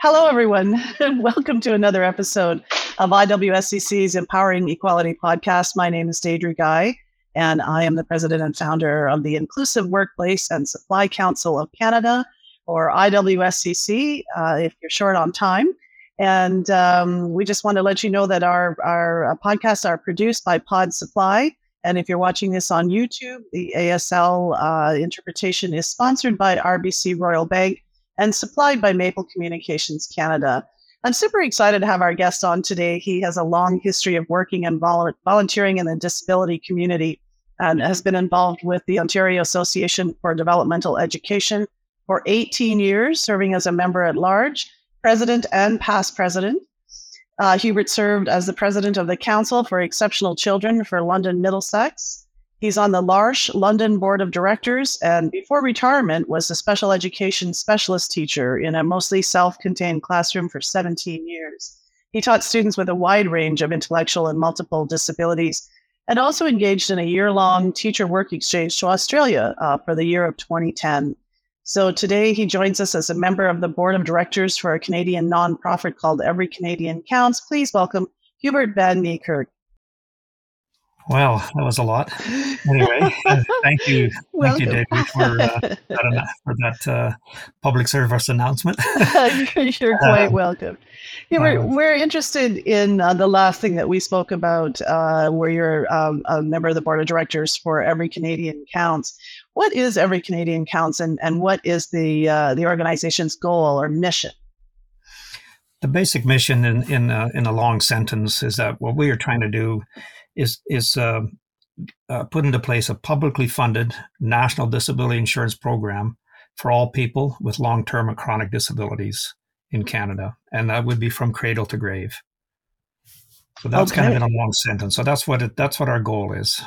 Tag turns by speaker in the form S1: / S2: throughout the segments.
S1: Hello, everyone. Welcome to another episode of IWSCC's Empowering Equality podcast. My name is Deidre Guy, and I am the president and founder of the Inclusive Workplace and Supply Council of Canada, or IWSCC, uh, if you're short on time. And um, we just want to let you know that our, our uh, podcasts are produced by Pod Supply. And if you're watching this on YouTube, the ASL uh, interpretation is sponsored by RBC Royal Bank and supplied by Maple Communications Canada. I'm super excited to have our guest on today. He has a long history of working and vol- volunteering in the disability community and has been involved with the Ontario Association for Developmental Education for 18 years, serving as a member at large, president and past president. Uh, Hubert served as the president of the Council for Exceptional Children for London Middlesex He's on the L'Arche London Board of Directors and before retirement was a special education specialist teacher in a mostly self-contained classroom for 17 years. He taught students with a wide range of intellectual and multiple disabilities and also engaged in a year-long teacher work exchange to Australia uh, for the year of 2010. So today he joins us as a member of the board of directors for a Canadian nonprofit called Every Canadian Counts. Please welcome Hubert Van Niekerk.
S2: Well, that was a lot. Anyway, thank you, thank you, David, for, uh, that, for that uh, public service announcement.
S1: You're quite uh, welcome. Yeah, we're, uh, we're interested in uh, the last thing that we spoke about, uh, where you're um, a member of the board of directors for Every Canadian Counts. What is Every Canadian Counts, and, and what is the the organization's goal or mission?
S2: The basic mission, in in in a long sentence, is that what we are trying to do is is uh, uh, put into place a publicly funded national disability insurance program for all people with long-term and chronic disabilities in Canada, and that would be from cradle to grave. So that's okay. kind of in a long sentence. So that's what it, that's what our goal is.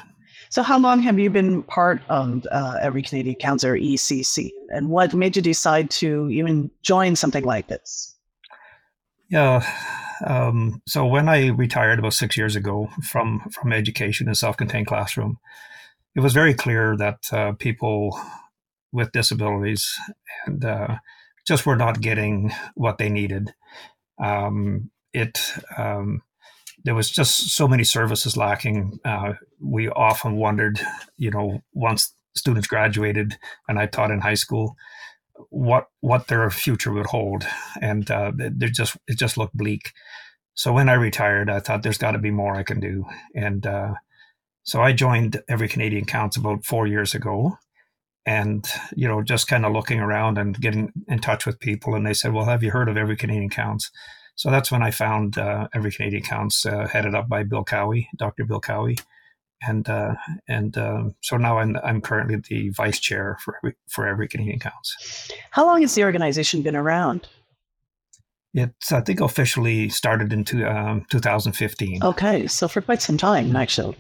S1: So how long have you been part of uh, Every Canadian Counts or ECC, and what made you decide to even join something like this?
S2: Yeah, um, so when I retired about six years ago from from education in self-contained classroom, it was very clear that uh, people with disabilities and uh, just were not getting what they needed. Um, it um, there was just so many services lacking. Uh, we often wondered, you know, once students graduated and I taught in high school, what what their future would hold, and uh, they just it just looked bleak. So when I retired, I thought there's got to be more I can do, and uh, so I joined Every Canadian Counts about four years ago, and you know just kind of looking around and getting in touch with people, and they said, "Well, have you heard of Every Canadian Counts?" So that's when I found uh, Every Canadian Counts, uh, headed up by Bill Cowie, Dr. Bill Cowie, and uh, and um, so now I'm I'm currently the vice chair for every, for every Canadian Counts.
S1: How long has the organization been around?
S2: It's I think officially started in two, um, 2015.
S1: Okay, so for quite some time actually.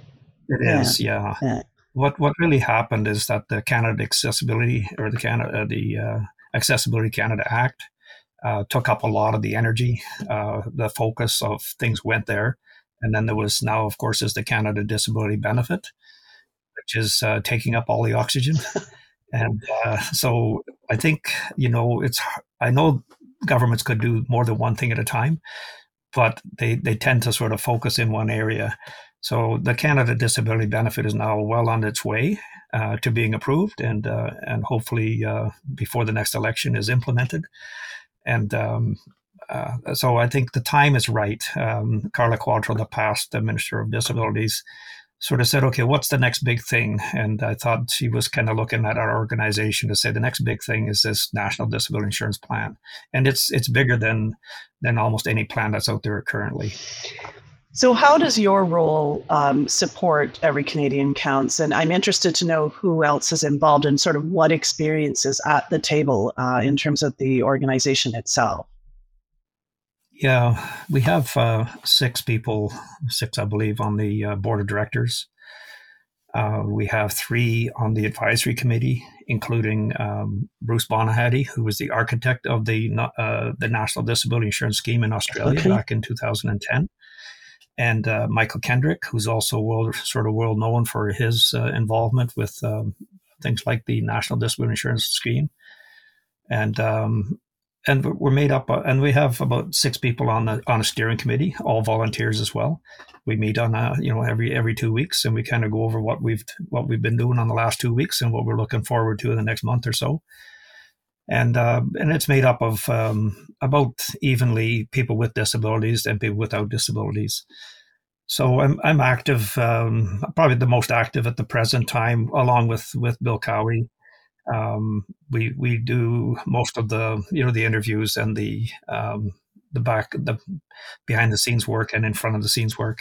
S2: It yeah. is, yeah. yeah. What what really happened is that the Canada Accessibility or the Canada uh, the uh, Accessibility Canada Act uh, took up a lot of the energy. Uh, the focus of things went there and then there was now, of course, is the Canada Disability Benefit, which is uh, taking up all the oxygen. and uh, so I think, you know, it's, I know governments could do more than one thing at a time, but they, they tend to sort of focus in one area. So the Canada Disability Benefit is now well on its way uh, to being approved, and uh, and hopefully uh, before the next election is implemented. And um, uh, so I think the time is right. Um, Carla Qualtrough, the past the Minister of Disabilities, sort of said, okay, what's the next big thing? And I thought she was kind of looking at our organization to say the next big thing is this National Disability Insurance Plan, and it's it's bigger than than almost any plan that's out there currently.
S1: So, how does your role um, support Every Canadian Counts? And I'm interested to know who else is involved and sort of what experiences at the table uh, in terms of the organization itself.
S2: Yeah, we have uh, six people, six, I believe, on the uh, board of directors. Uh, we have three on the advisory committee, including um, Bruce Bonyhady, who was the architect of the uh, the National Disability Insurance Scheme in Australia okay. back in 2010, and uh, Michael Kendrick, who's also world sort of world known for his uh, involvement with um, things like the National Disability Insurance Scheme, and um, and we're made up, uh, and we have about six people on the on a steering committee, all volunteers as well. We meet on a, you know every every two weeks, and we kind of go over what we've what we've been doing on the last two weeks and what we're looking forward to in the next month or so. And uh, and it's made up of um, about evenly people with disabilities and people without disabilities. So I'm I'm active, um, probably the most active at the present time, along with with Bill Cowie um, we we do most of the you know the interviews and the um, the back the behind the scenes work and in front of the scenes work.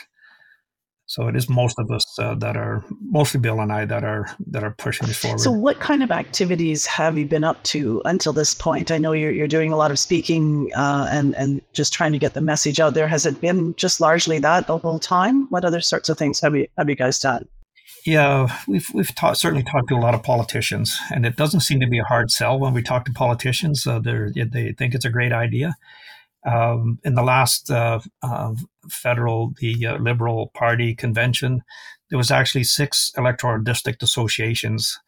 S2: So it is most of us uh, that are mostly Bill and I that are that are pushing this forward.
S1: So what kind of activities have you been up to until this point? I know you're you're doing a lot of speaking uh, and and just trying to get the message out there. Has it been just largely that the whole time? What other sorts of things have you have you guys done?
S2: Yeah, we've we've ta- certainly talked to a lot of politicians, and it doesn't seem to be a hard sell when we talk to politicians. Uh, they think it's a great idea. Um, in the last uh, uh, federal, the uh, Liberal Party convention, there was actually six electoral district associations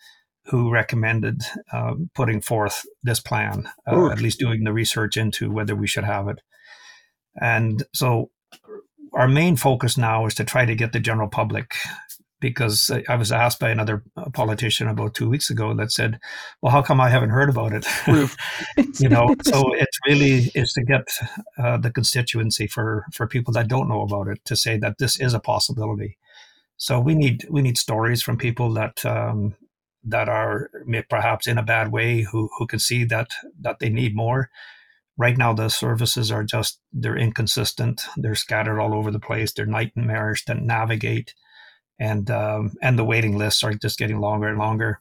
S2: who recommended um, putting forth this plan, uh, at least doing the research into whether we should have it. And so our main focus now is to try to get the general public because I was asked by another uh, politician about two weeks ago that said, "Well, how come I haven't heard about it?" you know, so it really is to get uh, the constituency for for people that don't know about it to say that this is a possibility. So we need we need stories from people that um, that are perhaps in a bad way who who can see that that they need more. Right now, the services are just they're inconsistent. They're scattered all over the place. They're nightmarish to navigate and um, and the waiting lists are just getting longer and longer.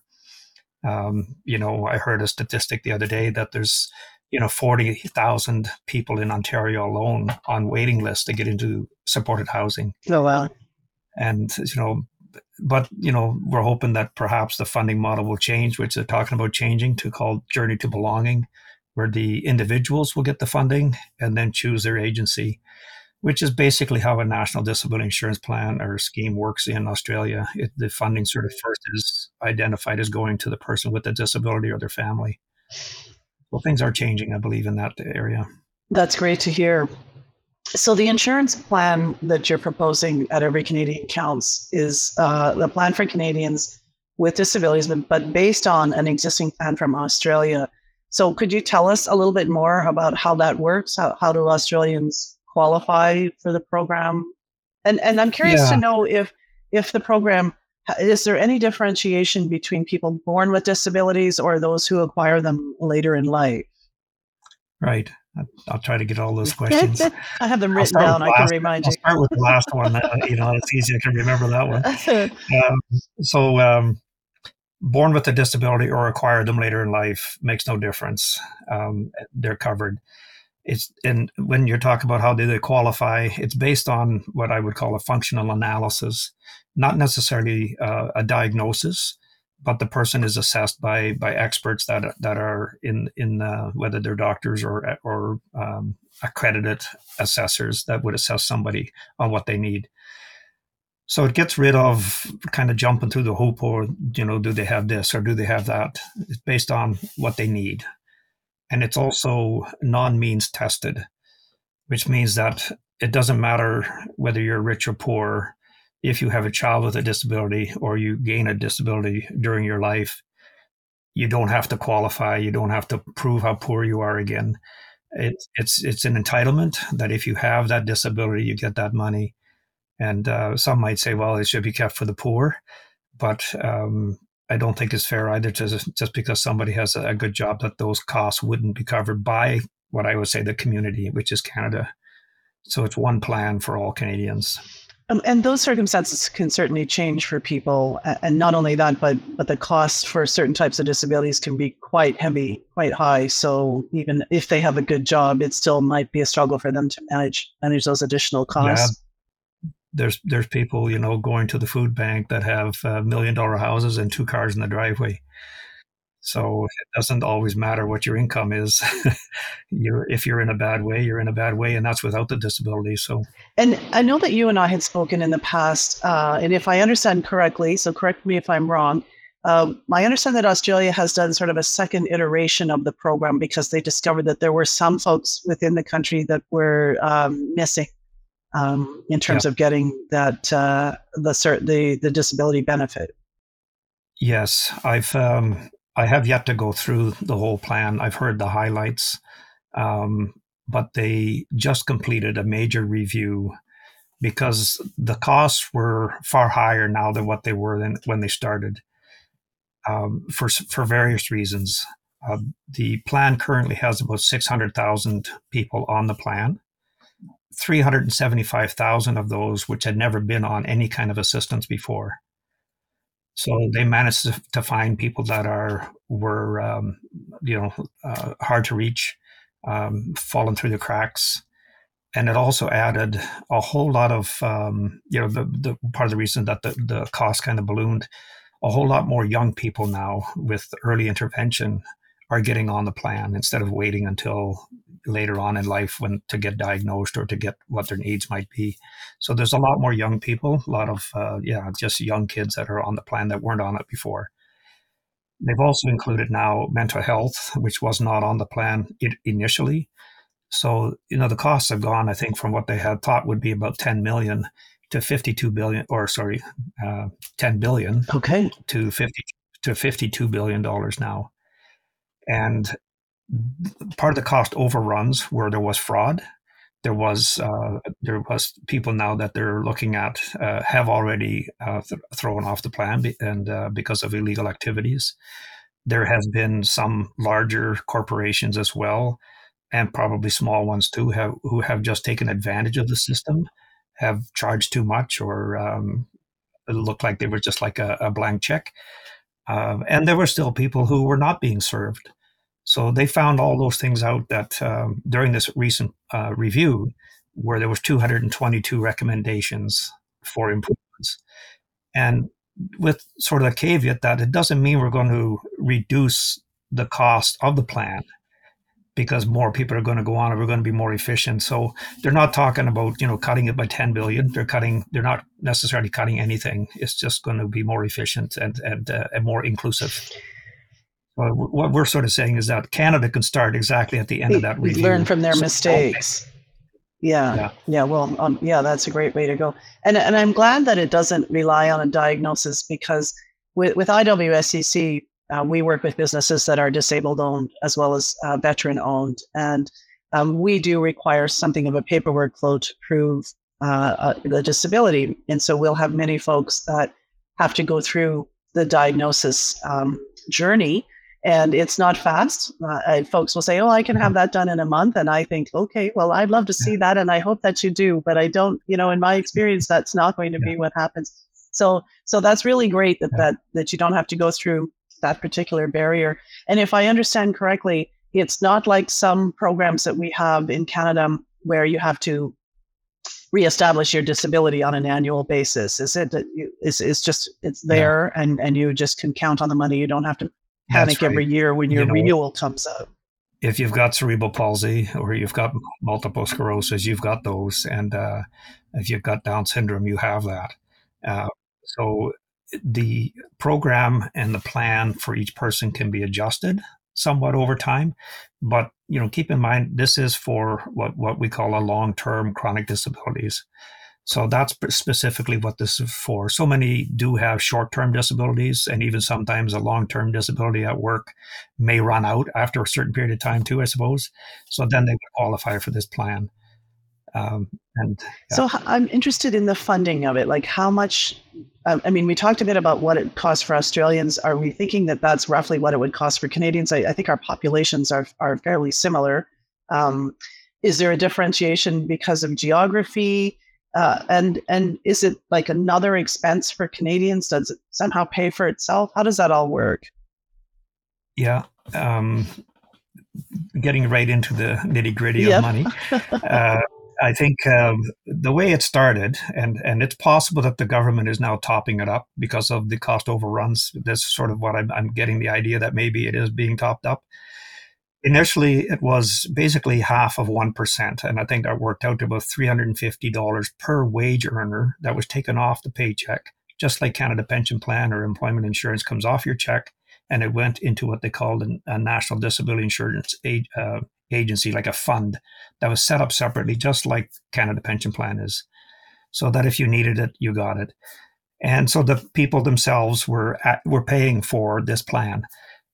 S2: Um, you know, I heard a statistic the other day that there's you know forty thousand people in Ontario alone on waiting lists to get into supported housing.
S1: Oh wow!
S2: And you know, but you know, we're hoping that perhaps the funding model will change, which they're talking about changing to called Journey to Belonging, where the individuals will get the funding and then choose their agency which is basically how a national disability insurance plan or scheme works in Australia. It, the funding sort of first is identified as going to the person with a disability or their family. Well, things are changing, I believe, in that area.
S1: That's great to hear. So, the insurance plan that you're proposing at Every Canadian Counts is uh, the plan for Canadians with disabilities, but based on an existing plan from Australia. So, could you tell us a little bit more about how that works? How, how do Australians qualify for the program? And and I'm curious yeah. to know if if the program is there any differentiation between people born with disabilities or those who acquire them later in life?
S2: Right. I'll try to get all those questions.
S1: I have them written down. I can remind
S2: I'll you. I'll start with the last one. You know, it's easy. I can remember that one. Um, so, um, born with a disability or acquire them later in life makes no difference. Um, they're covered it's and when you're talking about how do they qualify it's based on what i would call a functional analysis not necessarily uh, a diagnosis but the person is assessed by by experts that that are in in uh, whether they're doctors or or um, accredited assessors that would assess somebody on what they need. So it gets rid of kind of jumping through the hoop or you know do they have this or do they have that? It's based on what they need and it's also non means tested, which means that it doesn't matter whether you're rich or poor. If you have a child with a disability or you gain a disability during your life, you don't have to qualify. You don't have to prove how poor you are again. It, it's it's an entitlement that if you have that disability, you get that money. And uh, some might say, well, it should be kept for the poor, but um, I don't think it's fair either to just, because somebody has a, good job that those costs wouldn't be covered by what I would say the community, which is Canada. So it's one plan for all Canadians.
S1: Um, and those circumstances can certainly change for people. And not only that, but but the cost for certain types of disabilities can be quite heavy, quite high. So even if they have a good job, it still might be a struggle for them to manage manage those additional costs
S2: there's there's people you know going to the food bank that have uh, million dollar houses and two cars in the driveway. So it doesn't always matter what your income is. you're if you're in a bad way, you're in a bad way, and that's without the disability. So,
S1: and I know that you and I had spoken in the past, uh, and if I understand correctly, so correct me if I'm wrong. um, I understand that Australia has done sort of a second iteration of the program because they discovered that there were some folks within the country that were um, missing um, in terms of getting that uh, the the the disability benefit.
S2: Yes, I've um, I have yet to go through the whole plan. I've heard the highlights, um, but they just completed a major review because the costs were far higher now than what they were than when they started um, for for various reasons. Uh, the plan currently has about six hundred thousand people on the plan. 375,000 of those which had never been on any kind of assistance before. So they managed to, find people that are were um, you know uh, hard to reach, um, fallen through the cracks, and it also added a whole lot of um, you know the, the part of the reason that the, the cost kind of ballooned a whole lot more young people now with early intervention are getting on the plan instead of waiting until later on in life when to get diagnosed or to get what their needs might be. So there's a lot more young people, a lot of uh, yeah, just young kids that are on the plan that weren't on it before. They've also included now mental health, which was not on the plan initially. So you know the costs have gone, I think, from what they had thought would be about 10 million to 52 billion, or sorry, uh, 10 billion.
S1: Okay.
S2: To 50 to 52 billion dollars now, and part of the cost overruns where there was fraud. There was uh, there was people now that they're looking at uh, have already uh, th- thrown off the plan be- and uh, because of illegal activities. There has been some larger corporations as well, and probably small ones too, have who have just taken advantage of the system, have charged too much, or um, looked like they were just like a, a blank check. Uh, and there were still people who were not being served. So they found all those things out that um, during this recent uh, review, where there was 222 recommendations for improvements, and with sort of a caveat that it doesn't mean we're going to reduce the cost of the plan because more people are going to go on and we're going to be more efficient. So they're not talking about, you know, cutting it by 10 billion. They're cutting, they're not necessarily cutting anything. It's just going to be more efficient and, and, uh, and more inclusive what we're sort of saying is that Canada can start exactly at the end of that review.
S1: Learn from their so, mistakes. Yeah, yeah, yeah. Well, um, yeah, that's a great way to go. And and I'm glad that it doesn't rely on a diagnosis because with with IWSCC, uh, we work with businesses that are disabled owned as well as uh, veteran owned, and um, we do require something of a paperwork flow to prove uh, uh the disability. And so we'll have many folks that have to go through the diagnosis um, journey and it's not fast. Uh, folks will say, "Oh, I can have that done in a month," and I think, "Okay, well, I'd love to see that, and I hope that you do." But I don't, you know, in my experience, that's not going to be what happens. So, so that's really great that that that you don't have to go through that particular barrier. And if I understand correctly, it's not like some programs that we have in Canada where you have to reestablish your disability on an annual basis. Is it? Is it's just it's there, yeah. and and you just can count on the money. You don't have to panic right. every year when your you know, renewal comes up.
S2: If you've got cerebral palsy or you've got multiple sclerosis, you've got those, and uh, if you've got Down syndrome, you have that. Uh, so the program and the plan for each person can be adjusted somewhat over time, but you know, keep in mind this is for what what we call a long term chronic disabilities. So that's specifically what this is for. So many do have short term disabilities, and even sometimes a long term disability at work may run out after a certain period of time, too, I suppose. So then they would qualify for this plan. Um, and
S1: yeah. so I'm interested in the funding of it. Like, how much? Um, I mean, we talked a bit about what it costs for Australians. Are we thinking that that's roughly what it would cost for Canadians? I, I think our populations are are fairly similar. Um, is there a differentiation because of geography? Uh, and and is it like another expense for Canadians? Does it somehow pay for itself? How does that all work?
S2: Yeah, um, getting right into the nitty gritty yep. of money. Uh, I think um, the way it started, and and it's possible that the government is now topping it up because of the cost overruns. That's sort of what I'm, I'm getting the idea that maybe it is being topped up. Initially, it was basically half of 1%. And I think that worked out to about $350 per wage earner that was taken off the paycheck just like Canada Pension Plan or employment insurance comes off your check and it went into what they called a National Disability Insurance uh, Agency, like a fund that was set up separately, just like Canada Pension Plan is, so that if you needed it, you got it. And so the people themselves were at, were paying for this plan.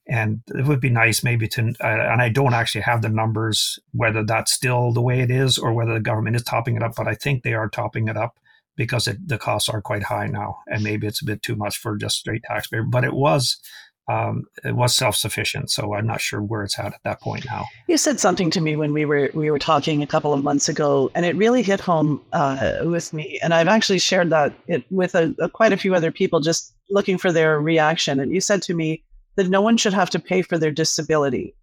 S2: And it would be nice maybe to, uh, and I don't actually have the numbers, whether that's still the way it is or whether the government is topping it up, but I think they are topping it up because it, the costs are quite high now. And maybe it's a bit too much for just straight taxpayer, but it was um, it was self-sufficient. So I'm not sure where it's at at that point now.
S1: You said something to me when we were we were talking a couple of months ago, and it really hit home uh, with me. And I've actually shared that it, with a, a, quite a few other people, just looking for their reaction. And you said to me that no one should have to pay for their disability.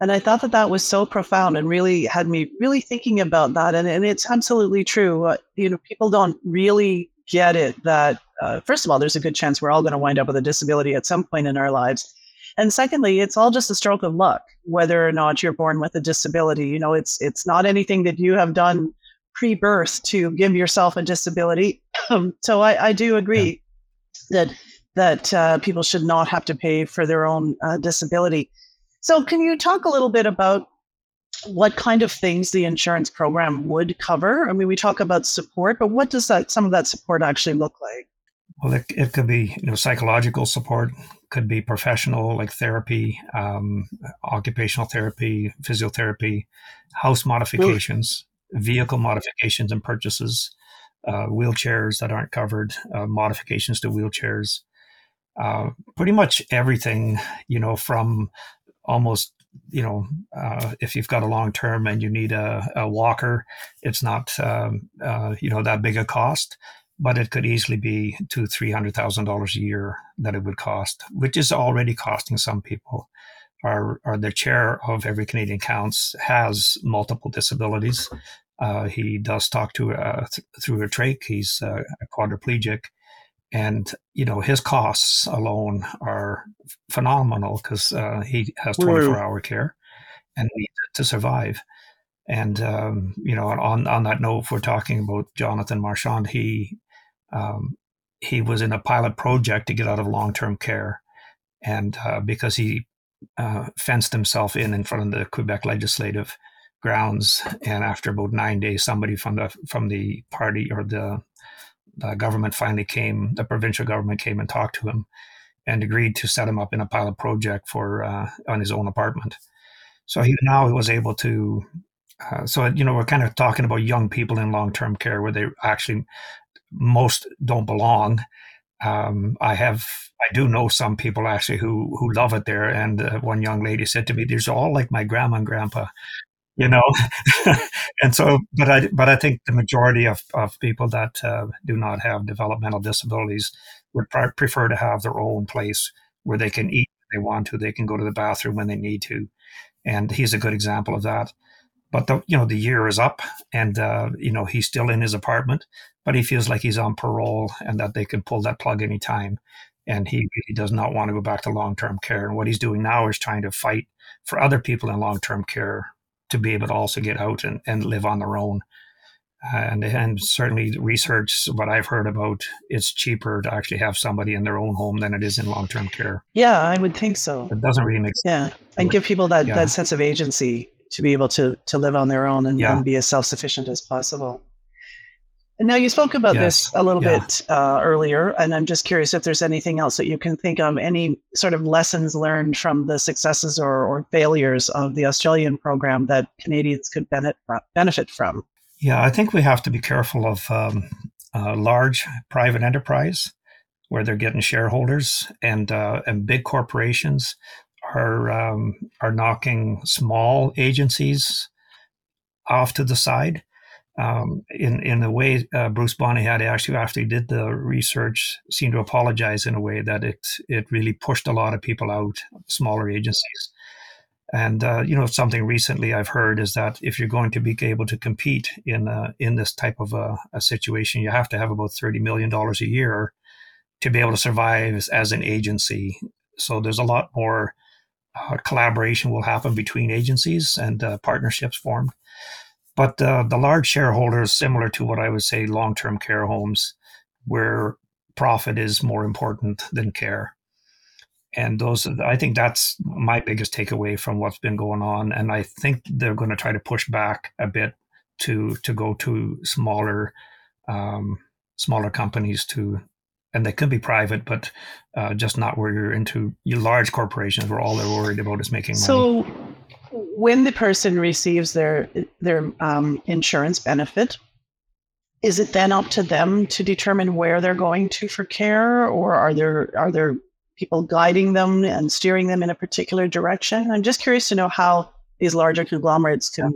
S1: And I thought that that was so profound and really had me really thinking about that. And, and it's absolutely true. Uh, you know, people don't really get it that, uh, first of all, there's a good chance we're all going to wind up with a disability at some point in our lives. And secondly, it's all just a stroke of luck, whether or not you're born with a disability. You know, it's it's not anything that you have done pre-birth to give yourself a disability. so I, I, do agree yeah. that that uh, people should not have to pay for their own uh, disability. So can you talk a little bit about what kind of things the insurance program would cover? I mean, we talk about support, but what does that some of that support actually look like?
S2: Well, it, it could be you know psychological support, could be professional like therapy, um, occupational therapy, physiotherapy, house modifications, vehicle modifications and purchases, uh, wheelchairs that aren't covered, uh, modifications to wheelchairs, uh, pretty much everything you know from almost you know, uh, if you've got a long term and you need a, a walker, it's not, um, uh, you know, that big a cost, but it could easily be two, three hundred thousand dollars a year that it would cost, which is already costing some people. Our, our the chair of Every Canadian Counts has multiple disabilities. Uh, he does talk to uh, th- through a trach. He's uh, a quadriplegic, and you know his costs alone are phenomenal because uh, he has 24 hour care and needs to survive and um, you know on on that note if we're talking about jonathan marchand he um, he was in a pilot project to get out of long-term care and uh, because he uh, fenced himself in in front of the quebec legislative grounds and after about nine days somebody from the from the party or the the government finally came, the provincial government came and talked to him and agreed to set him up in a pilot project for uh, on his own apartment. So he now was able to. Uh, so you know we're kind of talking about young people in long-term care where they actually most don't belong. Um, I have I do know some people actually who who love it there, and uh, one young lady said to me, "These are all like my grandma and grandpa." you know and so but i but i think the majority of, of people that uh, do not have developmental disabilities would pr- prefer to have their own place where they can eat when they want to they can go to the bathroom when they need to and he's a good example of that but the you know the year is up and uh, you know he's still in his apartment but he feels like he's on parole and that they can pull that plug anytime and he really does not want to go back to long-term care and what he's doing now is trying to fight for other people in long-term care to be able to also get out and, and live on their own. And, and certainly research what I've heard about it's cheaper to actually have somebody in their own home than it is in long term care.
S1: Yeah, I would think so.
S2: It doesn't really make
S1: sense. Yeah. And give people that, yeah. that sense of agency to be able to to live on their own and, yeah. and be as self sufficient as possible. And now you spoke about yes. this a little yeah. bit uh, earlier, and I'm just curious if there's anything else that you can think of, any sort of lessons learned from the successes or, or failures of the Australian program that Canadians could benefit from.
S2: Yeah, I think we have to be careful of um, uh, large private enterprise where they're getting shareholders, and uh, and big corporations are um, are knocking small agencies off to the side um, in in a way, uh, Bruce Bonyhady actually after he did the research seemed to apologize in a way that it it really pushed a lot of people out, smaller agencies. And uh, you know, something recently I've heard is that if you're going to be able to compete in uh, in this type of a, a, situation, you have to have about thirty million dollars a year to be able to survive as, as an agency. So there's a lot more uh, collaboration will happen between agencies and uh, partnerships formed. But uh, the large shareholders, similar to what I would say long term care homes, where profit is more important than care. And those, I think that's my biggest takeaway from what's been going on. And I think they're going to try to push back a bit to to go to smaller um, smaller companies to and they could be private, but uh, just not where you're into large corporations where all they're worried about is making money.
S1: So, when the person receives their their um, insurance benefit, is it then up to them to determine where they're going to for care, or are there are there people guiding them and steering them in a particular direction? I'm just curious to know how these larger conglomerates can,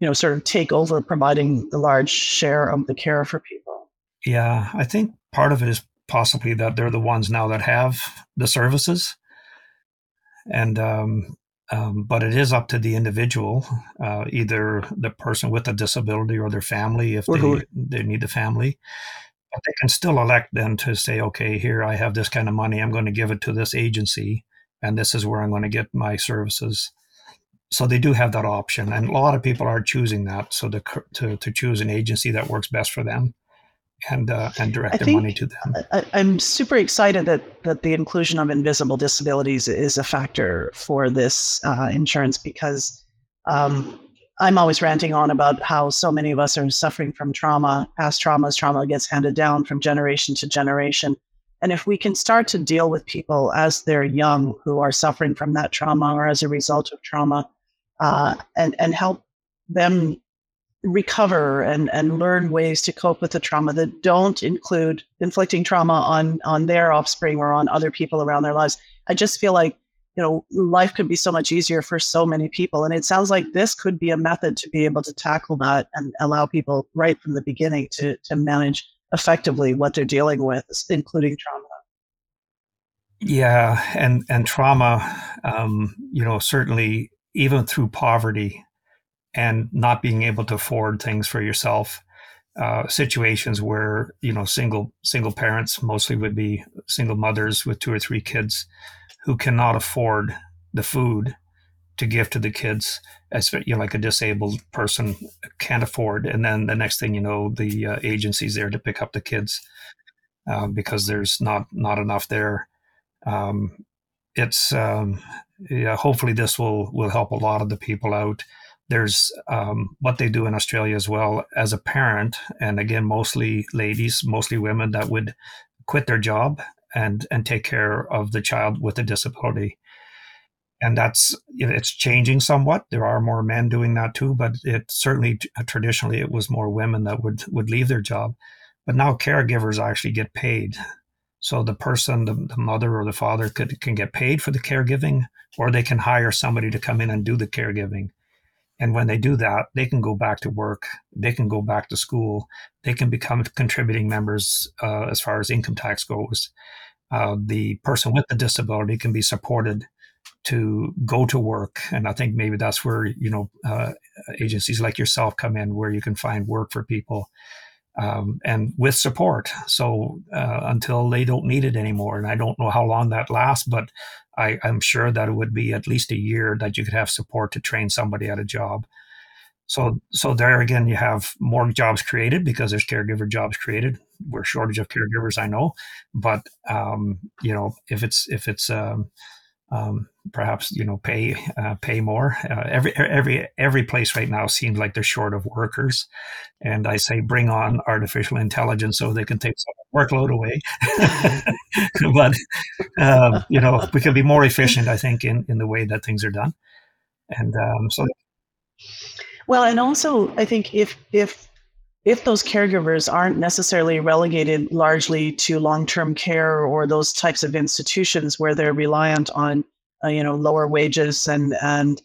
S1: you know, sort of take over providing the large share of the care for people.
S2: Yeah, I think part of it is possibly that they're the ones now that have the services, and um, um, but it is up to the individual, uh, either the person with a disability or their family, if they, they need the family. But they can still elect then to say, okay, here I have this kind of money. I'm going to give it to this agency, and this is where I'm going to get my services. So they do have that option, and a lot of people are choosing that. So to to, to choose an agency that works best for them and uh, and direct I their money to them.
S1: I, am super excited that that the inclusion of invisible disabilities is a factor for this uh, insurance because um, I'm always ranting on about how so many of us are suffering from trauma, past traumas. Trauma gets handed down from generation to generation. And if we can start to deal with people as they're young who are suffering from that trauma or as a result of trauma, uh, and and help them recover and, and learn ways to cope with the trauma that don't include inflicting trauma on on their offspring or on other people around their lives. I just feel like you know life could be so much easier for so many people and it sounds like this could be a method to be able to tackle that and allow people right from the beginning to to manage effectively what they're dealing with including trauma
S2: yeah and and trauma um, you know certainly even through poverty and not being able to afford things for yourself. Uh, situations where you know single single parents mostly would be single mothers with two or three kids who cannot afford the food to give to the kids as you know like a disabled person can't afford. And then the next thing you know the uh, agency's there to pick up the kids uh, because there's not not enough there. Um, it's um, yeah hopefully this will will help a lot of the people out there's um, what they do in Australia as well as a parent, and again, mostly ladies, mostly women that would quit their job and and take care of the child with a disability. And that's it's changing somewhat. There are more men doing that too, but it certainly traditionally it was more women that would would leave their job. But now caregivers actually get paid. So the person, the, the mother or the father, could can get paid for the caregiving, or they can hire somebody to come in and do the caregiving and when they do that, they can go back to work, they can go back to school, they can become contributing members uh, as far as income tax goes. Uh, the person with the disability can be supported to go to work. And I think maybe that's where, you know, uh, agencies like yourself come in, where you can find work for people um, and with support. So uh, until they don't need it anymore. And I don't know how long that lasts, but I, am sure that it would be at least a year that you could have support to train somebody at a job. So, so there again, you have more jobs created because there's caregiver jobs created. We're shortage of caregivers, I know, but um, you know, if it's if it's um, um, perhaps you know pay uh, pay more. Uh, every every every place right now seems like they're short of workers, and I say bring on artificial intelligence so they can take some workload away. but um, you know we can be more efficient, I think, in in the way that things are done, and um, so.
S1: Well, and also I think if if if those caregivers aren't necessarily relegated largely to long-term care or those types of institutions where they're reliant on uh, you know lower wages and and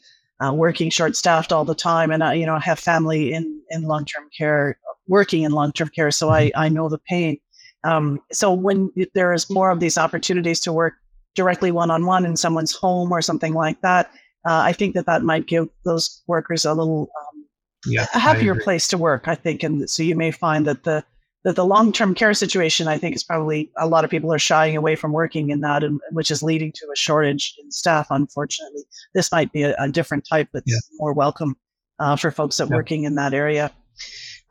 S1: uh, working short-staffed all the time and I you know have family in in long-term care working in long-term care so I I know the pain. Um, so when there is more of these opportunities to work directly one-on-one in someone's home or something like that uh, I think that that might give those workers a little yeah, a happier place to work, I think. And so you may find that the that the long term care situation, I think, is probably a lot of people are shying away from working in that, and which is leading to a shortage in staff. Unfortunately, this might be a, a different type that's yeah. more welcome uh, for folks that yeah. working in that area.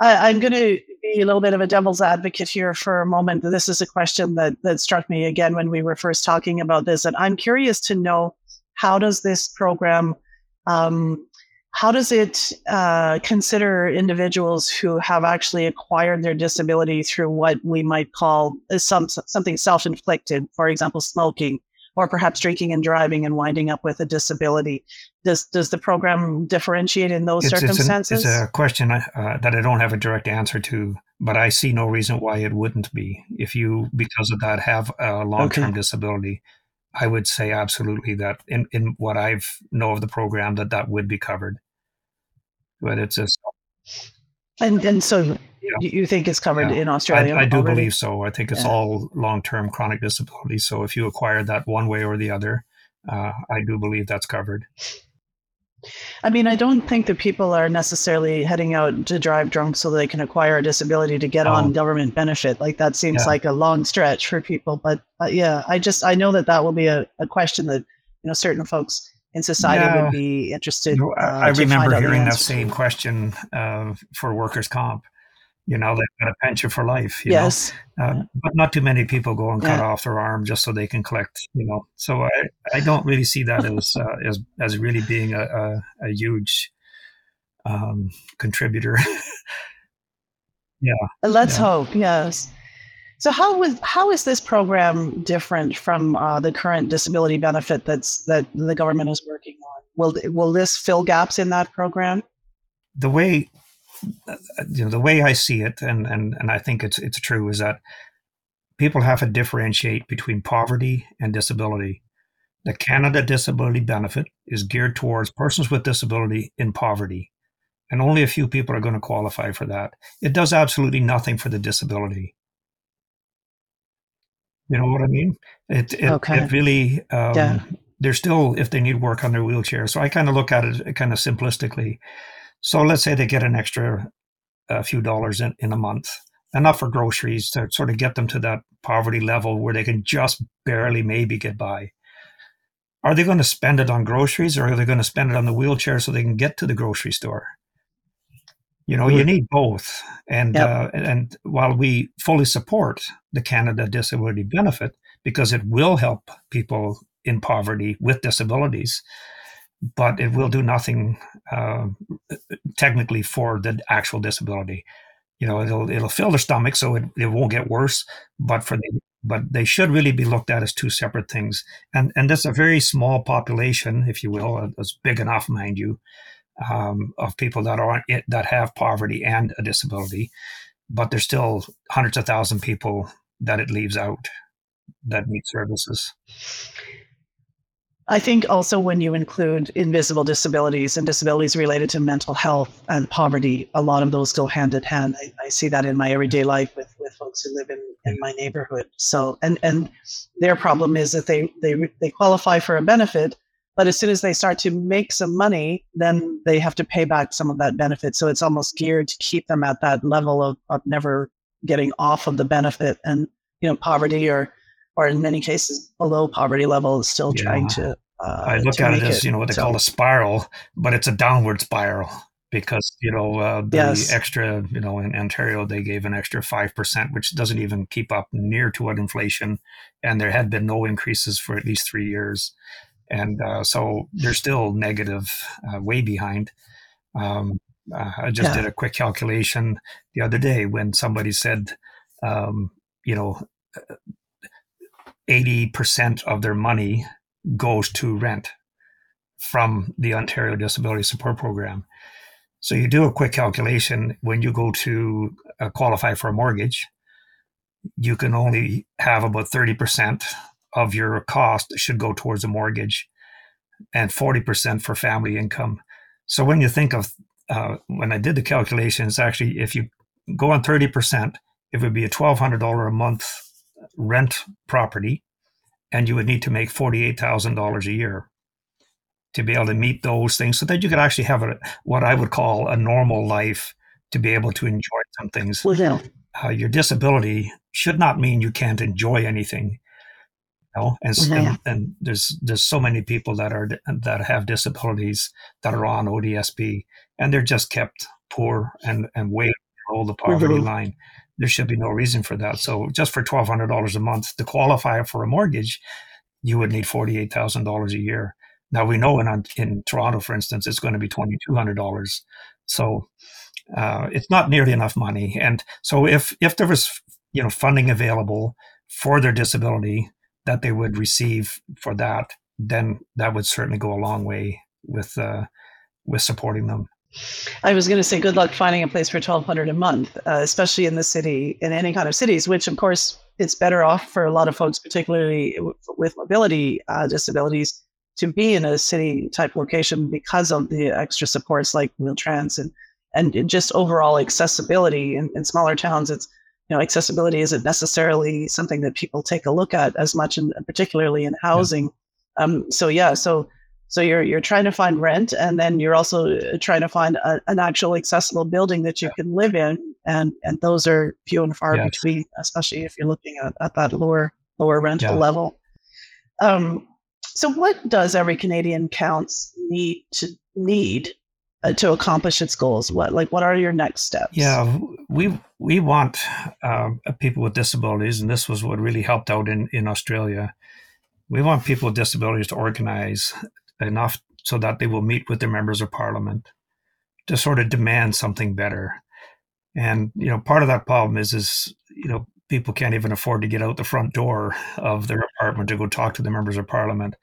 S1: I, am going to be be a little bit of a devil's advocate here for a moment. This is a question that that struck me again when we were first talking about this, and I'm curious to know how does this program um, how does it uh, consider individuals who have actually acquired their disability through what we might call some something self-inflicted, for example, smoking, or perhaps drinking and driving and winding up with a disability? Does does the program differentiate in those
S2: it's,
S1: circumstances?
S2: It's, an, it's a question uh, that I don't have a direct answer to, but I see no reason why it wouldn't be. If you, because of that, have a long-term okay. disability, I would say absolutely that in, in what I've know of the program that that would be covered. But it's just
S1: and and so yeah. you think it's covered yeah. in Australia?
S2: I, I do already? believe so. I think it's yeah. all long term chronic disability. So if you acquire that one way or the other, uh, I do believe that's covered.
S1: I mean, I don't think that people are necessarily heading out to drive drunk so they can acquire a disability to get on government benefit. Like that seems like a long stretch for people. But uh, yeah, I just I know that that will be a, a question that you know certain folks in society yeah. would be interested. Uh,
S2: I remember hearing that same question uh, for workers' comp you know they've got a pension for life yes uh, but not too many people go and cut yeah. off their arm just so they can collect you know so i i don't really see that as uh, as as really being a a, a huge um, contributor yeah
S1: let's
S2: yeah.
S1: hope yes so how was how is this program different from uh, the current disability benefit that's that the government is working on will will this fill gaps in that program
S2: the way you know, the way I see it, and, and, and I think it's, it's true, is that people have to differentiate between poverty and disability. The Canada Disability Benefit is geared towards persons with disability in poverty, and only a few people are going to qualify for that. It does absolutely nothing for the disability. You know what I mean? It it, okay. it really um, yeah. they're still if they need work on their wheelchair. So I kind of look at it kind of simplistically. So let's say they get an extra a few dollars in, in a month, enough for groceries to sort of get them to that poverty level where they can just barely maybe get by. Are they going to spend it on groceries or are they going to spend it on the wheelchair so they can get to the grocery store? You know, you need both. And yep. uh, and while we fully support the Canada Disability Benefit because it will help people in poverty with disabilities, but it will do nothing uh, technically for the actual disability. You know, it'll it'll fill their stomach, so it, it won't get worse. But for the but they should really be looked at as two separate things. And and that's a very small population, if you will, it's big enough, mind you, um, of people that aren't that have poverty and a disability. But there's still hundreds of thousand people that it leaves out that need services.
S1: I think also when you include invisible disabilities and disabilities related to mental health and poverty, a lot of those go hand in hand. I, I see that in my everyday life with, with folks who live in, in my neighborhood. So, and, and their problem is that they, they, they qualify for a benefit, but as soon as they start to make some money, then they have to pay back some of that benefit. So it's almost geared to keep them at that level of, of never getting off of the benefit and, you know, poverty or, or in many cases below poverty level is still yeah. trying to uh,
S2: I look at it as you know what they so. call a spiral, but it's a downward spiral because you know uh, the yes. extra you know in Ontario they gave an extra five percent, which doesn't even keep up near to what inflation, and there had been no increases for at least three years, and uh, so they're still negative, uh, way behind. Um, uh, I just yeah. did a quick calculation the other day when somebody said, um, you know, 80% of their money goes to rent from the Ontario Disability Support Program. So you do a quick calculation when you go to uh, qualify for a mortgage, you can only have about 30% of your cost should go towards a mortgage and 40% for family income. So when you think of, uh, when I did the calculations, actually, if you go on 30%, it would be a $1,200 a month rent property and you would need to make $48,000 a year to be able to meet those things so that you could actually have a, what I would call a normal life to be able to enjoy some things.
S1: Well,
S2: uh, your disability should not mean you can't enjoy anything. You know? and, mm-hmm. and, and, there's there's so many people that are that have disabilities that are on ODSP and they're just kept poor and and way below the poverty mm-hmm. line. There should be no reason for that. So just for twelve hundred dollars a month to qualify for a mortgage, you would need forty eight thousand dollars a year. Now we know in in Toronto, for instance, it's going to be twenty two hundred dollars. So uh, it's not nearly enough money. And so if if there was you know funding available for their disability that they would receive for that, then that would certainly go a long way with uh, with supporting them.
S1: I was going to say, good luck finding a place for twelve hundred a month, uh, especially in the city, in any kind of cities. Which, of course, it's better off for a lot of folks, particularly with mobility uh, disabilities, to be in a city type location because of the extra supports like Wheel-Trans and and just overall accessibility in, in smaller towns. It's you know accessibility isn't necessarily something that people take a look at as much, and particularly in housing. Yeah. Um, so yeah, so so you're you're trying to find rent, and then you're also uh, trying to find a, an actual accessible building that you can live in, and and those are few and far yes. between, especially if you're looking at, at that lower lower rental yeah. level. Um, so what does every Canadian counts need to need to accomplish its goals? What like what are your next steps?
S2: Yeah, we we want uh, people with disabilities, and this was what really helped out in in Australia. We want people with disabilities to organize enough so that they will meet with their members of parliament to sort of demand something better. And you know, part of that problem is is you know people can't even afford to get out the front door of their apartment to go talk to the members of parliament.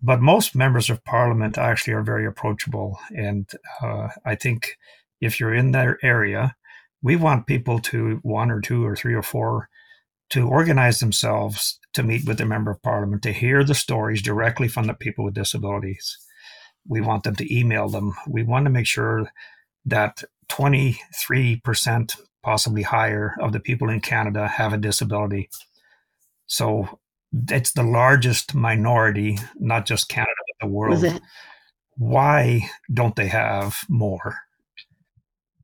S2: But most members of parliament actually are very approachable, and uh, I think if you're in their area, we want people to one or two or three or four to organize themselves to meet with the member of parliament to hear the stories directly from the people with disabilities. We want them to email them. We want to make sure that 23%, possibly higher, of the people in Canada have a disability. So it's the largest minority, not just Canada, but the world. Why don't they have more?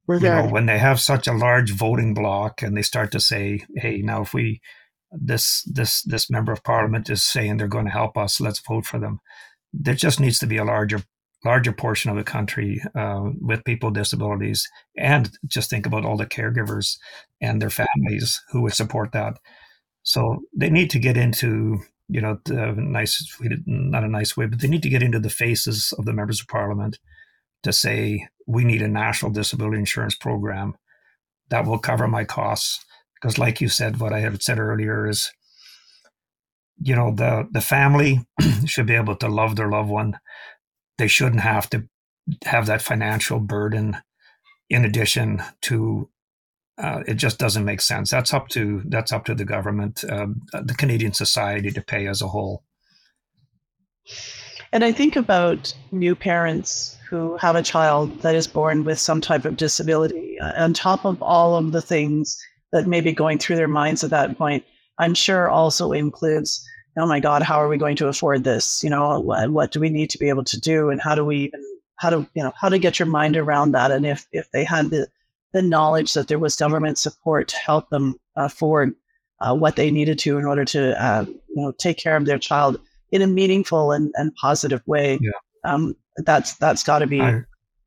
S2: you know, when they have such a large voting block and they start to say, "Hey, now if we this this this member of parliament is saying they're going to help us, let's vote for them." There just needs to be a larger larger portion of the country uh, with people with disabilities, and just think about all the caregivers and their families who would support that. So they need to get into you know nice not a nice way, but they need to get into the faces of the members of parliament to say we need a national disability insurance program that will cover my costs. Because, like you said, what I had said earlier is, you know, the the family should be able to love their loved one. They shouldn't have to have that financial burden. In addition to, uh, it just doesn't make sense. That's up to that's up to the government, uh, the Canadian society to pay as a whole.
S1: And I think about new parents who have a child that is born with some type of disability, uh, on top of all of the things that may be going through their minds at that point, I'm sure also includes, oh my God, how are we going to afford this? You know, what, what do we need to be able to do? And how do we even, how do, you know, how to get your mind around that? And if, if they had the, the knowledge that there was government support to help them afford uh, what they needed to in order to, uh, you know, take care of their child in a meaningful and, and positive way. Yeah. Um, that's that's got to be I,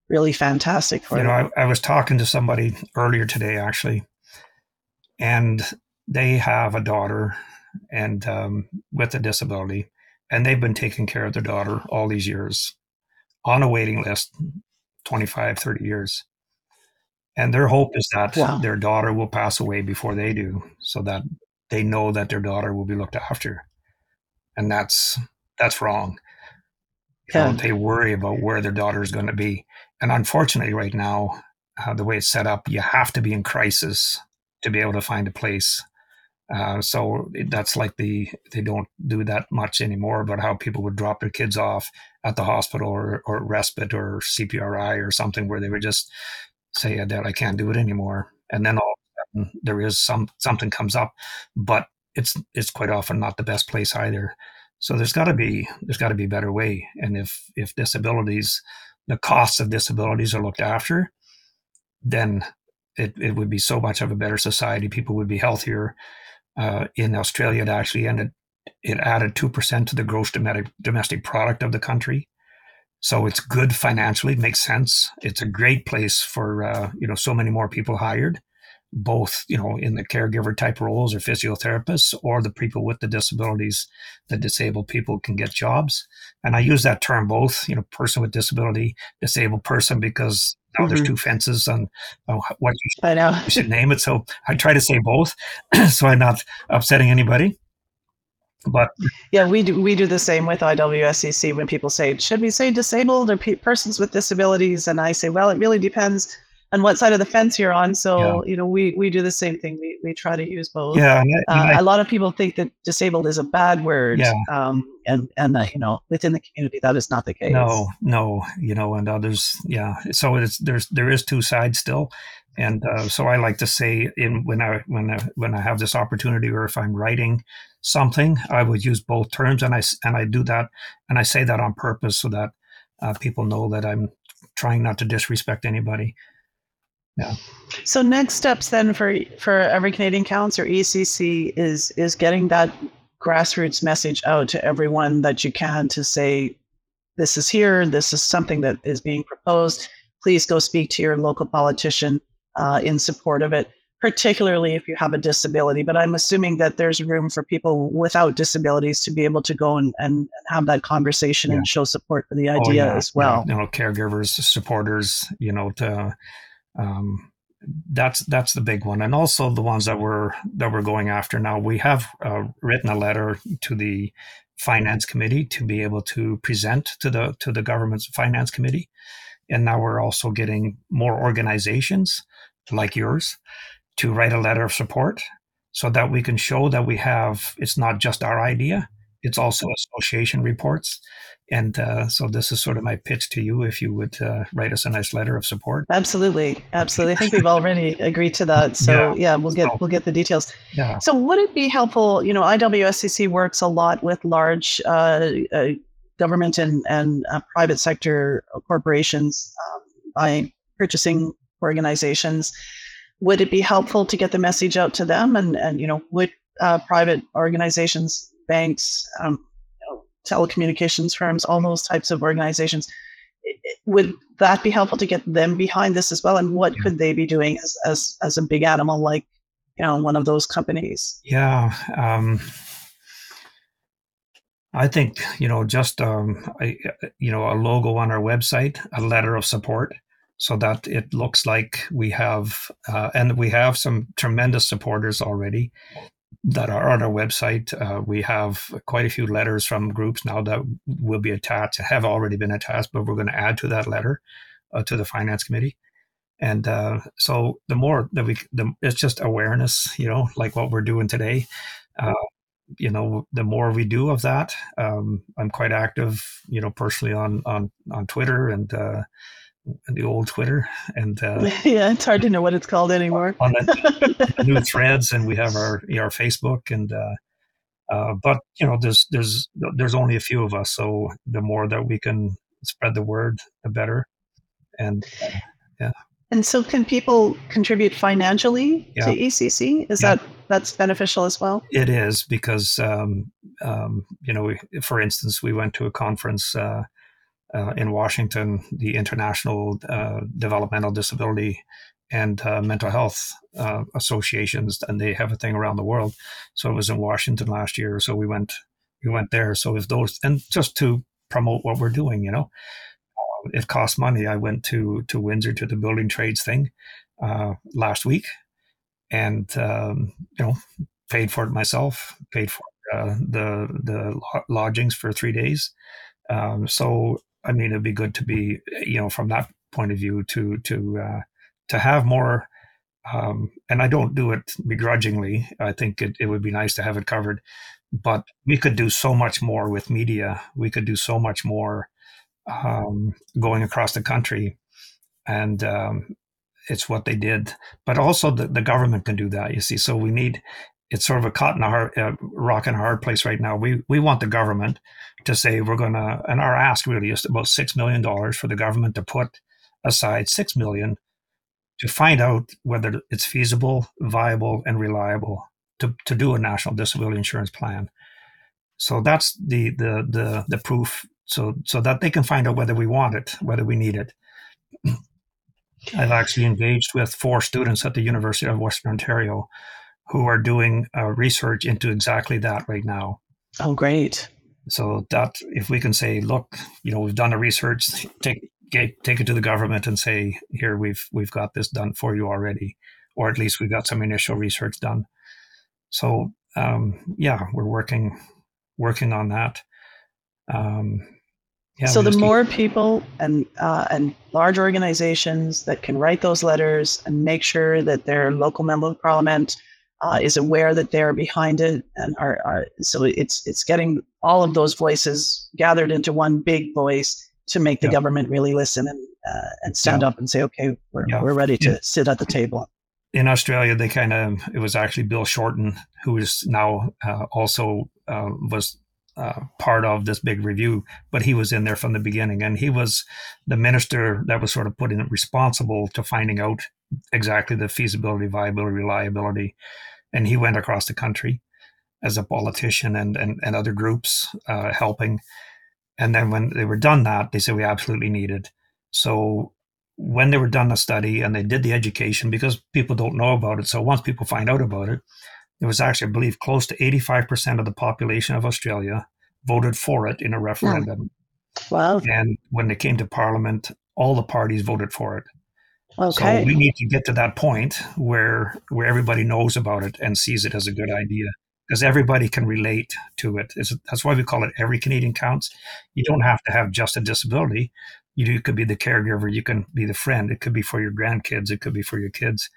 S1: really fantastic for
S2: you. Know, I, I was talking to somebody earlier today actually, and they have a daughter and um, with a disability, and they've been taking care of their daughter all these years on a waiting list, 25, 30 years. And their hope is that wow. their daughter will pass away before they do, so that they know that their daughter will be looked after and that's that's wrong. You know, they worry about where their daughter is going to be, and unfortunately, right now, uh, the way it's set up, you have to be in crisis to be able to find a place. Uh, so that's like the they don't do that much anymore about how people would drop their kids off at the hospital or, or respite or CPRI or something where they would just say that I can't do it anymore, and then all of a sudden there is some something comes up, but it's it's quite often not the best place either. So there's got to be there's got to be a better way. And if if disabilities, the costs of disabilities are looked after, then it, it would be so much of a better society. People would be healthier. Uh, in Australia, it actually ended it added two percent to the gross domestic domestic product of the country. So it's good financially, makes sense. It's a great place for uh, you know so many more people hired, both you know in the caregiver type roles or physiotherapists or the people with the disabilities. The disabled people can get jobs, and I use that term both. You know, person with disability, disabled person, because now mm-hmm. there's two fences on, on what you should,
S1: I know.
S2: you should name it. So I try to say both, so I'm not upsetting anybody. But
S1: yeah, we do we do the same with IWSCC when people say, should we say disabled or pe- persons with disabilities? And I say, well, it really depends on what side of the fence you're on. So yeah. you know, we we do the same thing. We we try to use both.
S2: Yeah,
S1: and I, and uh, I, a lot of people think that disabled is a bad word.
S2: Yeah.
S1: Um, and and uh, you know, within the community, that is not the case.
S2: No, no, you know, and others, yeah. So it's there's there is two sides still, and uh, so I like to say in when I when I when I have this opportunity or if I'm writing something, I would use both terms, and I and I do that, and I say that on purpose so that uh, people know that I'm trying not to disrespect anybody. Yeah.
S1: So next steps then for for Every Canadian Counts or ECC is is getting that grassroots message out to everyone that you can to say this is here, this is something that is being proposed. Please go speak to your local politician uh, in support of it particularly if you have a disability. But I'm assuming that there's room for people without disabilities to be able to go and, and have that conversation yeah. and show support for the oh, idea oh, yeah. as well.
S2: Yeah. You know, caregivers, supporters, you know, to, um, that's that's the big one, and also the ones that we're that we're going after now. We have uh, written a letter to the finance committee to be able to present to the to the government's finance committee, and now we're also getting more organizations like yours to write a letter of support so that we can show that we have it's not just our idea it's also association reports. And uh, so this is sort of my pitch to you if you would uh, write us a nice letter of support.
S1: Absolutely. Absolutely. I think we've already agreed to that. So yeah, yeah we'll get so, we'll get the details.
S2: Yeah.
S1: so would it be helpful you know iwscc works a lot with large uh, uh government and, and uh, private sector corporations um, by purchasing organizations would it be helpful to get the message out to them and, and you know would uh, private organizations banks um, you know, telecommunications firms all those types of organizations would that be helpful to get them behind this as well? And what could they be doing as as, as a big animal like you know one of those companies?
S2: Yeah um, I think you know just um, I, you know a logo on our website, a letter of support, so that it looks like we have, uh, and we have some tremendous supporters already that are on our website. Uh, we have quite a few letters from groups now that will be attached, have already been attached, but we're going to add to that letter uh, to the finance committee. And uh, so the more that we, the, it's just awareness, you know, like what we're doing today. Uh, you know, the more we do of that, um, I'm quite active, you know, personally on on on Twitter and uh, the old Twitter, and uh,
S1: yeah, it's hard to know what it's called anymore.
S2: on the, new threads, and we have our our Facebook, and uh, uh, but you know, there's there's there's only a few of us, so the more that we can spread the word, the better. And uh, yeah.
S1: And so, can people contribute financially yeah. to ECC? Is yeah. that that's beneficial as well?
S2: It is because um, um, you know, we, for instance, we went to a conference uh, uh, in Washington, the International uh, Developmental Disability and uh, Mental Health uh, Associations, and they have a thing around the world. So it was in Washington last year. So we went, we went there. So if those, and just to promote what we're doing, you know, uh, it costs money. I went to to Windsor to the building trades thing uh, last week, and um, you know, paid for it myself. Paid for the the lodgings for three days. Um, so I mean, it'd be good to be, you know, from that point of view, to to uh, to have more. Um, and I don't do it begrudgingly. I think it, it would be nice to have it covered, but we could do so much more with media. We could do so much more um, going across the country, and um, it's what they did. But also, the, the government can do that. You see, so we need it's sort of a caught a hard, uh, rock in a hard place right now. We we want the government to say we're going to, and our ask really is about six million dollars for the government to put aside six million to find out whether it's feasible, viable, and reliable to, to do a national disability insurance plan. So that's the the the the proof so so that they can find out whether we want it, whether we need it. I've actually engaged with four students at the University of Western Ontario who are doing uh, research into exactly that right now.
S1: Oh, great!
S2: So that if we can say, look, you know, we've done the research, take get, take it to the government and say, here we've we've got this done for you already, or at least we've got some initial research done. So um, yeah, we're working working on that. Um,
S1: yeah, so the more keep... people and uh, and large organizations that can write those letters and make sure that their local member of parliament uh, is aware that they're behind it and are, are, so it's it's getting all of those voices gathered into one big voice to make the yeah. government really listen and uh, and stand yeah. up and say okay we're, yeah. we're ready to sit at the table
S2: in australia they kind of it was actually bill shorten who is now uh, also uh, was uh, part of this big review, but he was in there from the beginning, and he was the minister that was sort of put in responsible to finding out exactly the feasibility, viability, reliability, and he went across the country as a politician and and, and other groups uh, helping, and then when they were done that, they said we absolutely need it. So when they were done the study and they did the education, because people don't know about it, so once people find out about it, it was actually, I believe, close to 85% of the population of Australia voted for it in a referendum.
S1: Oh, wow.
S2: And when it came to Parliament, all the parties voted for it.
S1: Okay.
S2: So we need to get to that point where where everybody knows about it and sees it as a good idea because everybody can relate to it. It's, that's why we call it every Canadian counts. You don't have to have just a disability. You, you could be the caregiver. You can be the friend. It could be for your grandkids. It could be for your kids.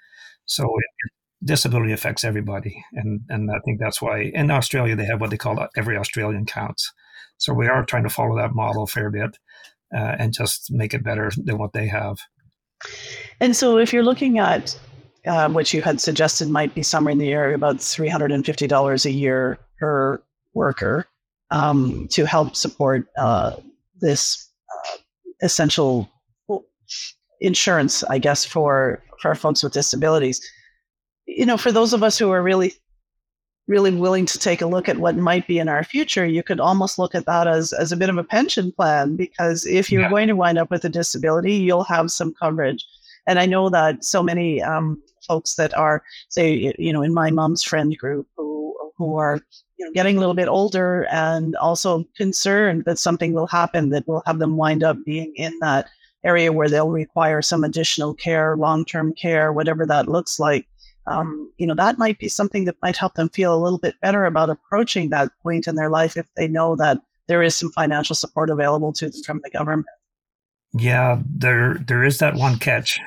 S2: So it, disability affects everybody, and and I think that's why in Australia they have what they call every Australian counts. So we are trying to follow that model a fair bit, uh, and just make it better than what they have.
S1: And so, if you're looking at uh, what you had suggested might be somewhere in the area about three hundred and fifty dollars a year per worker um, to help support uh, this uh, essential insurance, I guess, for for folks with disabilities you know, for those of us who are really, really willing to take a look at what might be in our future, you could almost look at that as, as a bit of a pension plan because if you're yeah. going to wind up with a disability, you'll have some coverage. And I know that so many um, folks that are, say, you know, in my mom's friend group who who are you know getting a little bit older and also concerned that something will happen that will have them wind up being in that area where they'll require some additional care, long term care, whatever that looks like um, you know, that might be something that might help them feel a little bit better about approaching that point in their life if they know that there is some financial support available to them from the government.
S2: Yeah, there there is that one catch.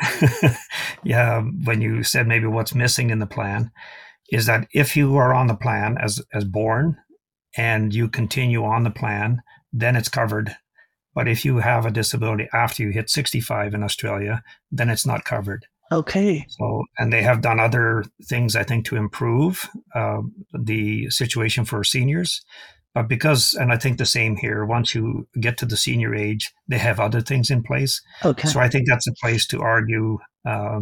S2: yeah, when you said maybe what's missing in the plan is that if you are on the plan as as born and you continue on the plan, then it's covered. But if you have a disability after you hit 65 in Australia, then it's not covered.
S1: Okay.
S2: So, and they have done other things, I think, to improve uh, the situation for seniors. But because, and I think the same here, once you get to the senior age, they have other things in place.
S1: Okay.
S2: So I think that's a place to argue uh,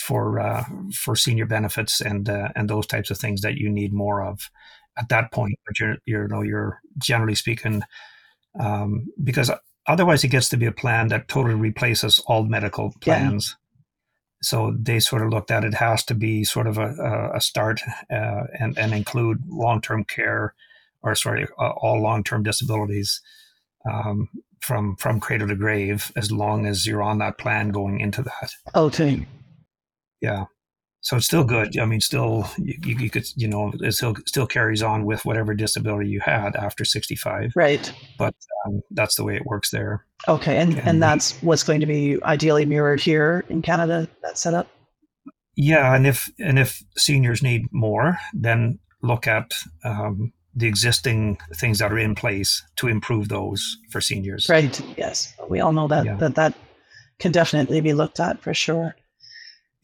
S2: for uh, for senior benefits and uh, and those types of things that you need more of at that point. But you're, you're you know, you're generally speaking, um, because otherwise it gets to be a plan that totally replaces all medical plans. Yeah so they sort of looked at it has to be sort of a, a start uh, and, and include long-term care or sorry uh, all long-term disabilities um, from from cradle to grave as long as you're on that plan going into that.
S1: Okay
S2: yeah so it's still good. I mean, still you, you could you know it still still carries on with whatever disability you had after sixty five.
S1: Right.
S2: But um, that's the way it works there.
S1: Okay, and, and and that's what's going to be ideally mirrored here in Canada. That setup.
S2: Yeah, and if and if seniors need more, then look at um, the existing things that are in place to improve those for seniors.
S1: Right. Yes, we all know that yeah. that that can definitely be looked at for sure.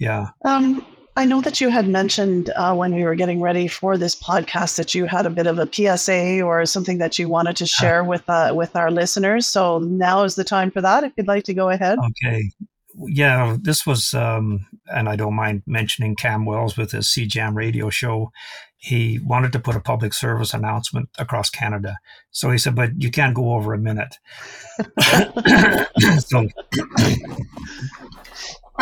S2: Yeah.
S1: Um, I know that you had mentioned uh, when we were getting ready for this podcast that you had a bit of a PSA or something that you wanted to share with uh, with our listeners. So now is the time for that. If you'd like to go ahead.
S2: Okay. yeah, this was, um, and I don't mind mentioning Cam Wells with his CJAM radio show. He wanted to put a public service announcement across Canada. So he said, but you can't go over a minute. so,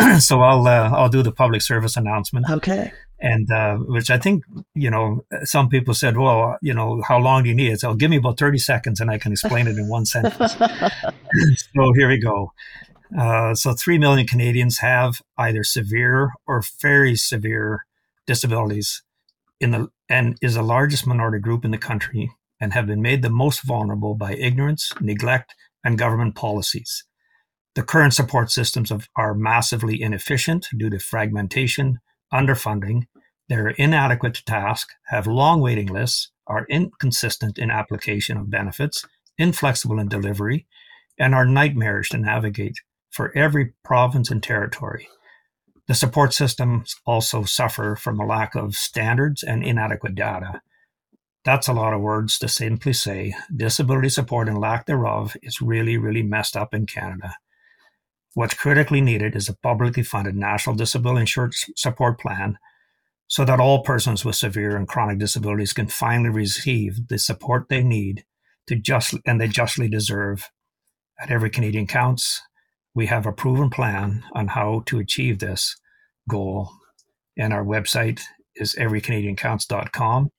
S2: so I'll uh, I'll do the public service announcement.
S1: Okay.
S2: And uh, which I think you know, some people said, well, you know, how long do you need? So give me about thirty seconds, and I can explain it in one sentence. so here we go. Uh, so, 3 million Canadians have either severe or very severe disabilities in the, and is the largest minority group in the country and have been made the most vulnerable by ignorance, neglect, and government policies. The current support systems of, are massively inefficient due to fragmentation, underfunding, they're inadequate to task, have long waiting lists, are inconsistent in application of benefits, inflexible in delivery, and are nightmarish to navigate for every province and territory. The support systems also suffer from a lack of standards and inadequate data. That's a lot of words to simply say disability support and lack thereof is really, really messed up in Canada. What's critically needed is a publicly funded national disability insurance support plan so that all persons with severe and chronic disabilities can finally receive the support they need to just and they justly deserve. At every Canadian counts, we have a proven plan on how to achieve this goal. And our website is everycanadiancounts.com.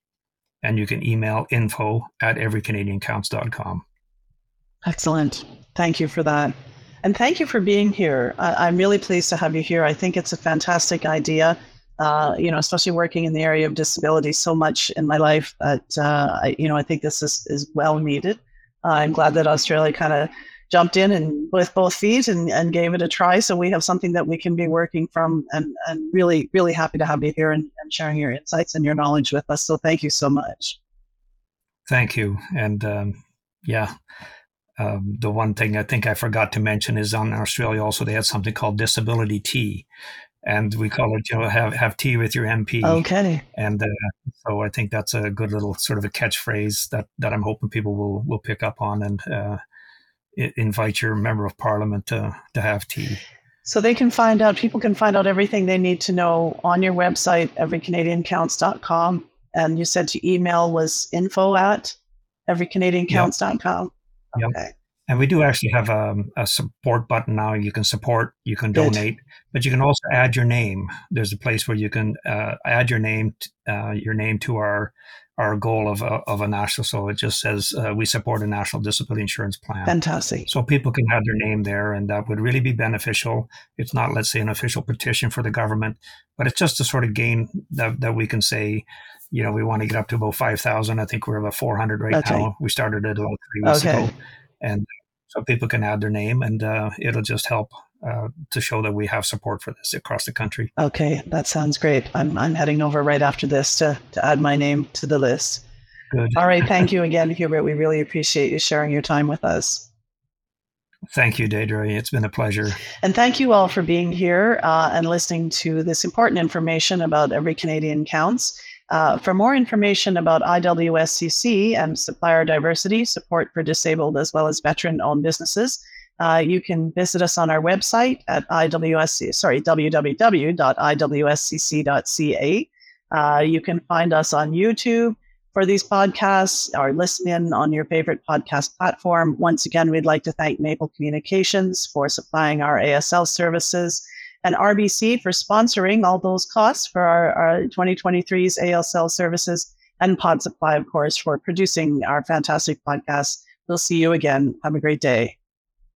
S2: And you can email info at everycanadiancounts.com.
S1: Excellent. Thank you for that. And thank you for being here. I, am really pleased to have you here. I think it's a fantastic idea. Uh, you know, especially working in the area of disability so much in my life that, uh, I, you know, I think this is, is well needed. Uh, I'm glad that Australia kind of jumped in and with both feet and, and gave it a try. So we have something that we can be working from and, and really, really happy to have you here and, and sharing your insights and your knowledge with us. So thank you so much.
S2: Thank you. And um, yeah, um, the one thing I think I forgot to mention is on Australia also they had something called disability tea, and we call it you know have have tea with your MP.
S1: Okay.
S2: And uh, so I think that's a good little sort of a catchphrase that that I'm hoping people will will pick up on and uh, invite your member of parliament to, to have tea.
S1: So they can find out, people can find out everything they need to know on your website, everycanadiancounts.com. And you said to email was info at everycanadiancounts.com.
S2: Yep. Okay. Yep. And we do actually have a, um, a, support button now. You can support, you can Good. donate, but you can also add your name. There's a place where you can uh, add your name, uh, your name to our our goal of a, of a national. So it just says uh, we support a national disability insurance plan.
S1: Fantastic.
S2: So people can have their name there, and that would really be beneficial. It's not, let's say, an official petition for the government, but it's just a sort of gain that, that we can say, you know, we want to get up to about 5,000. I think we're about 400 right now. We started it about three weeks okay. ago. And so people can add their name, and uh, it'll just help uh, to show that we have support for this across the country.
S1: Okay, that sounds great. I'm, I'm heading over right after this to, to add my name to the list. Good. All right. Thank you again, Hubert. We really appreciate you sharing your time with us.
S2: Thank you, Deidre. It's been a pleasure.
S1: And thank you all for being here uh, and listening to this important information about Every Canadian Counts. Uh, for more information about IWSCC and supplier diversity, support for disabled as well as veteran owned businesses, uh, you can visit us on our website at IWSC, sorry, www.iwscc.ca. Uh, you can find us on YouTube for these podcasts or listen in on your favorite podcast platform. Once again, we'd like to thank Maple Communications for supplying our ASL services and RBC for sponsoring all those costs for our, our 2023's ASL services and Pod Supply, of course, for producing our fantastic podcast. We'll see you again. Have a great day.